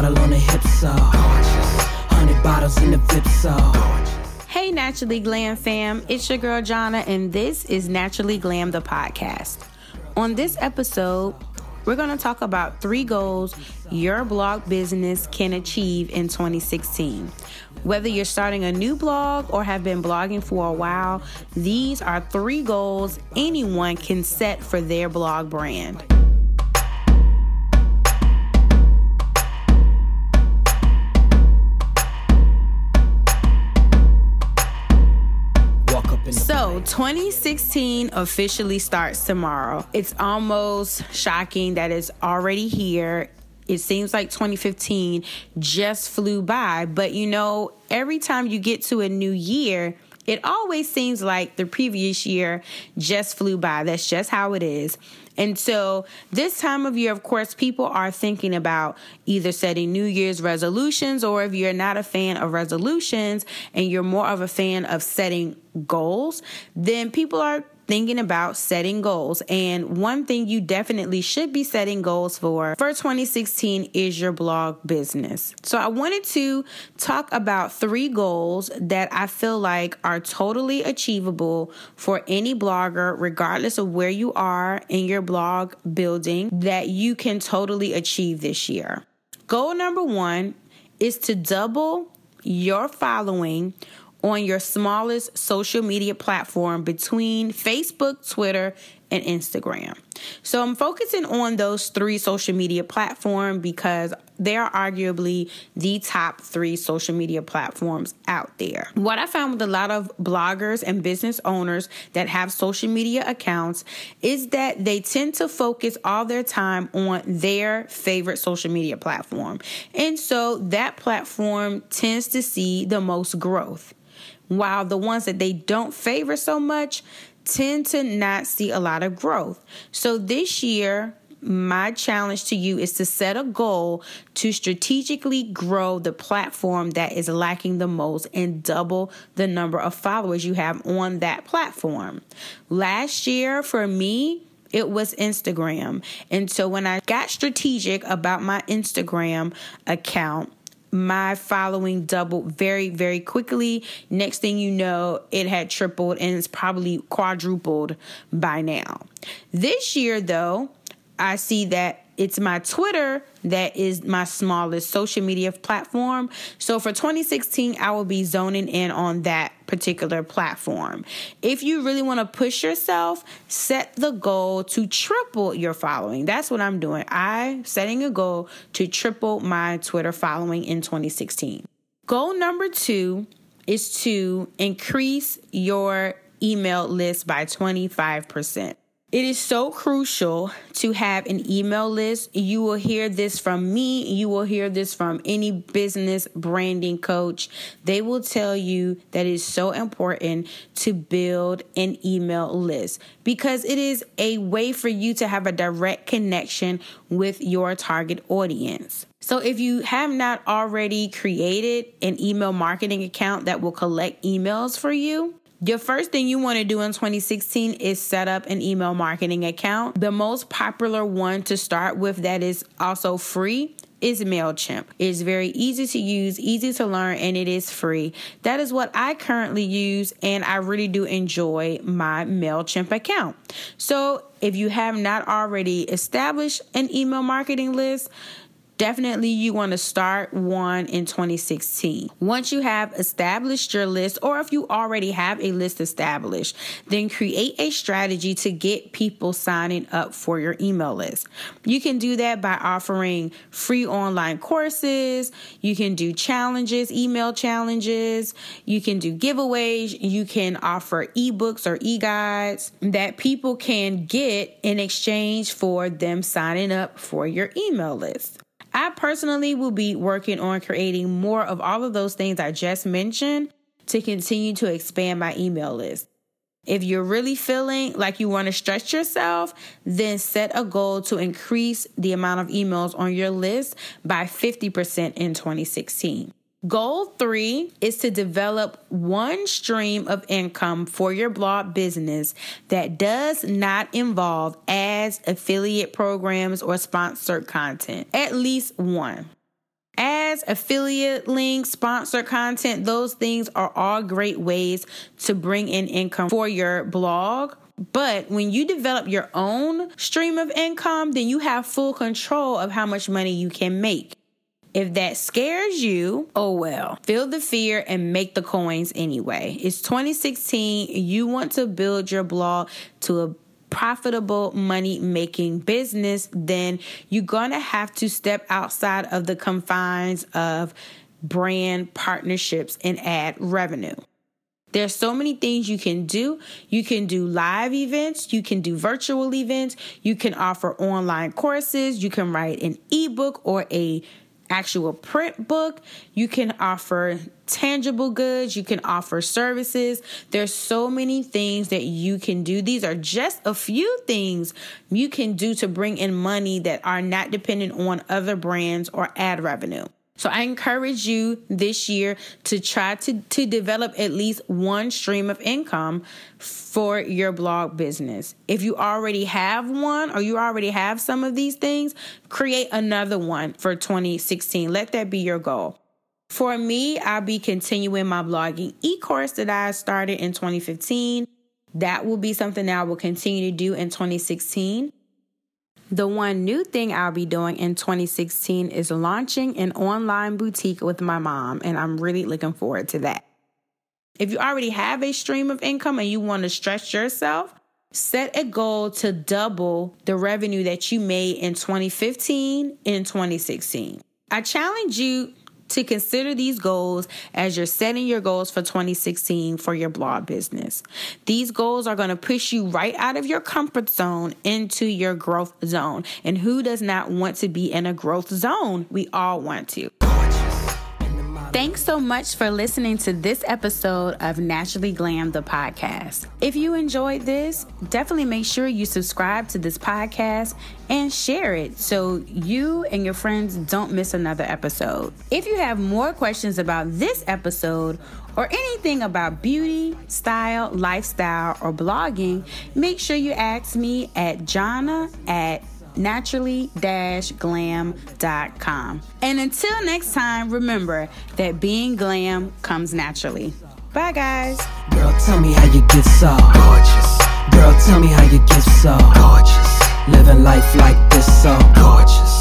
model on the hip so Hundred bottles in the so Hey, Naturally Glam fam, it's your girl Jonna, and this is Naturally Glam, the podcast. On this episode, we're going to talk about three goals your blog business can achieve in 2016. Whether you're starting a new blog or have been blogging for a while, these are three goals anyone can set for their blog brand. 2016 officially starts tomorrow. It's almost shocking that it's already here. It seems like 2015 just flew by, but you know, every time you get to a new year, it always seems like the previous year just flew by. That's just how it is. And so, this time of year, of course, people are thinking about either setting New Year's resolutions, or if you're not a fan of resolutions and you're more of a fan of setting goals, then people are thinking about setting goals. And one thing you definitely should be setting goals for for 2016 is your blog business. So I wanted to talk about three goals that I feel like are totally achievable for any blogger, regardless of where you are in your blog building, that you can totally achieve this year. Goal number one is to double your following on your smallest social media platform between Facebook, Twitter, and Instagram. So I'm focusing on those three social media platforms because they are arguably the top three social media platforms out there. What I found with a lot of bloggers and business owners that have social media accounts is that they tend to focus all their time on their favorite social media platform. And so that platform tends to see the most growth while the ones that they don't favor so much tend to not see a lot of growth. So this year, my challenge to you is to set a goal to strategically grow the platform that is lacking the most and double the number of followers you have on that platform. Last year, for me, it was Instagram. And so when I got strategic about my Instagram account, my following doubled very, very quickly. Next thing you know, it had tripled and it's probably quadrupled by now. This year, though, I see that it's my Twitter that is my smallest social media platform. So for 2016, I will be zoning in on that particular platform. If you really want to push yourself, set the goal to triple your following. That's what I'm doing. I setting a goal to triple my Twitter following in 2016. Goal number 2 is to increase your email list by 25%. It is so crucial to have an email list. You will hear this from me. You will hear this from any business branding coach. They will tell you that it is so important to build an email list because it is a way for you to have a direct connection with your target audience. So, if you have not already created an email marketing account that will collect emails for you, your first thing you want to do in 2016 is set up an email marketing account. The most popular one to start with that is also free is MailChimp. It's very easy to use, easy to learn, and it is free. That is what I currently use, and I really do enjoy my MailChimp account. So if you have not already established an email marketing list, definitely you want to start one in 2016. Once you have established your list, or if you already have a list established, then create a strategy to get people signing up for your email list. You can do that by offering free online courses, you can do challenges, email challenges, you can do giveaways, you can offer ebooks or e guides that people can get in exchange for them signing up for your email list. I personally will be working on creating more of all of those things I just mentioned to continue to expand my email list. If you're really feeling like you want to stretch yourself, then set a goal to increase the amount of emails on your list by 50% in 2016. Goal three is to develop one stream of income for your blog business that does not involve ads, affiliate programs, or sponsored content. At least one. yes, affiliate links, sponsored content, those things are all great ways to bring in income for your blog. But when you develop your own stream of income, then you have full control of how much money you can make. If that scares you, oh well. Feel the fear and make the coins anyway. It's 2016. You want to build your blog to a profitable money making business, then you're going to have to step outside of the confines of brand partnerships and ad revenue. There's so many things you can do. You can do live events, you can do virtual events, you can offer online courses, you can write an ebook or a actual print book. You can offer tangible goods. You can offer services. There's so many things that you can do. These are just a few things you can do to bring in money that are not dependent on other brands or ad revenue. So I encourage you this year to try to, to develop at least one stream of income for your blog business. If you already have one or you already have some of these things, create another one for 2016. Let that be your goal. For me, I'll be continuing my blogging e course that I started in 2015. That will be something that I will continue to do in 2016. The one new thing I'll be doing in 2016 is launching an online boutique with my mom, and I'm really looking forward to that. If you already have a stream of income and you want to stretch yourself, set a goal to double the revenue that you made in 2015 in 2016. I challenge you to consider these goals as you're setting your goals for 2016 for your blog business. These goals are going to push you right out of your comfort zone into your growth zone. And who does not want to be in a growth zone? We all want to. Thanks so much for listening to this episode of Naturally Glam, the podcast. If you enjoyed this, definitely make sure you subscribe to this podcast and share it so you and your friends don't miss another episode. If you have more questions about this episode or anything about beauty, style, lifestyle, or blogging, make sure you ask me at Jana at naturally-glam.com. And until next time, remember that being glam comes naturally. Bye, guys. Girl, tell me how you get so gorgeous. Girl, tell me how you get so gorgeous. Living life like this so gorgeous.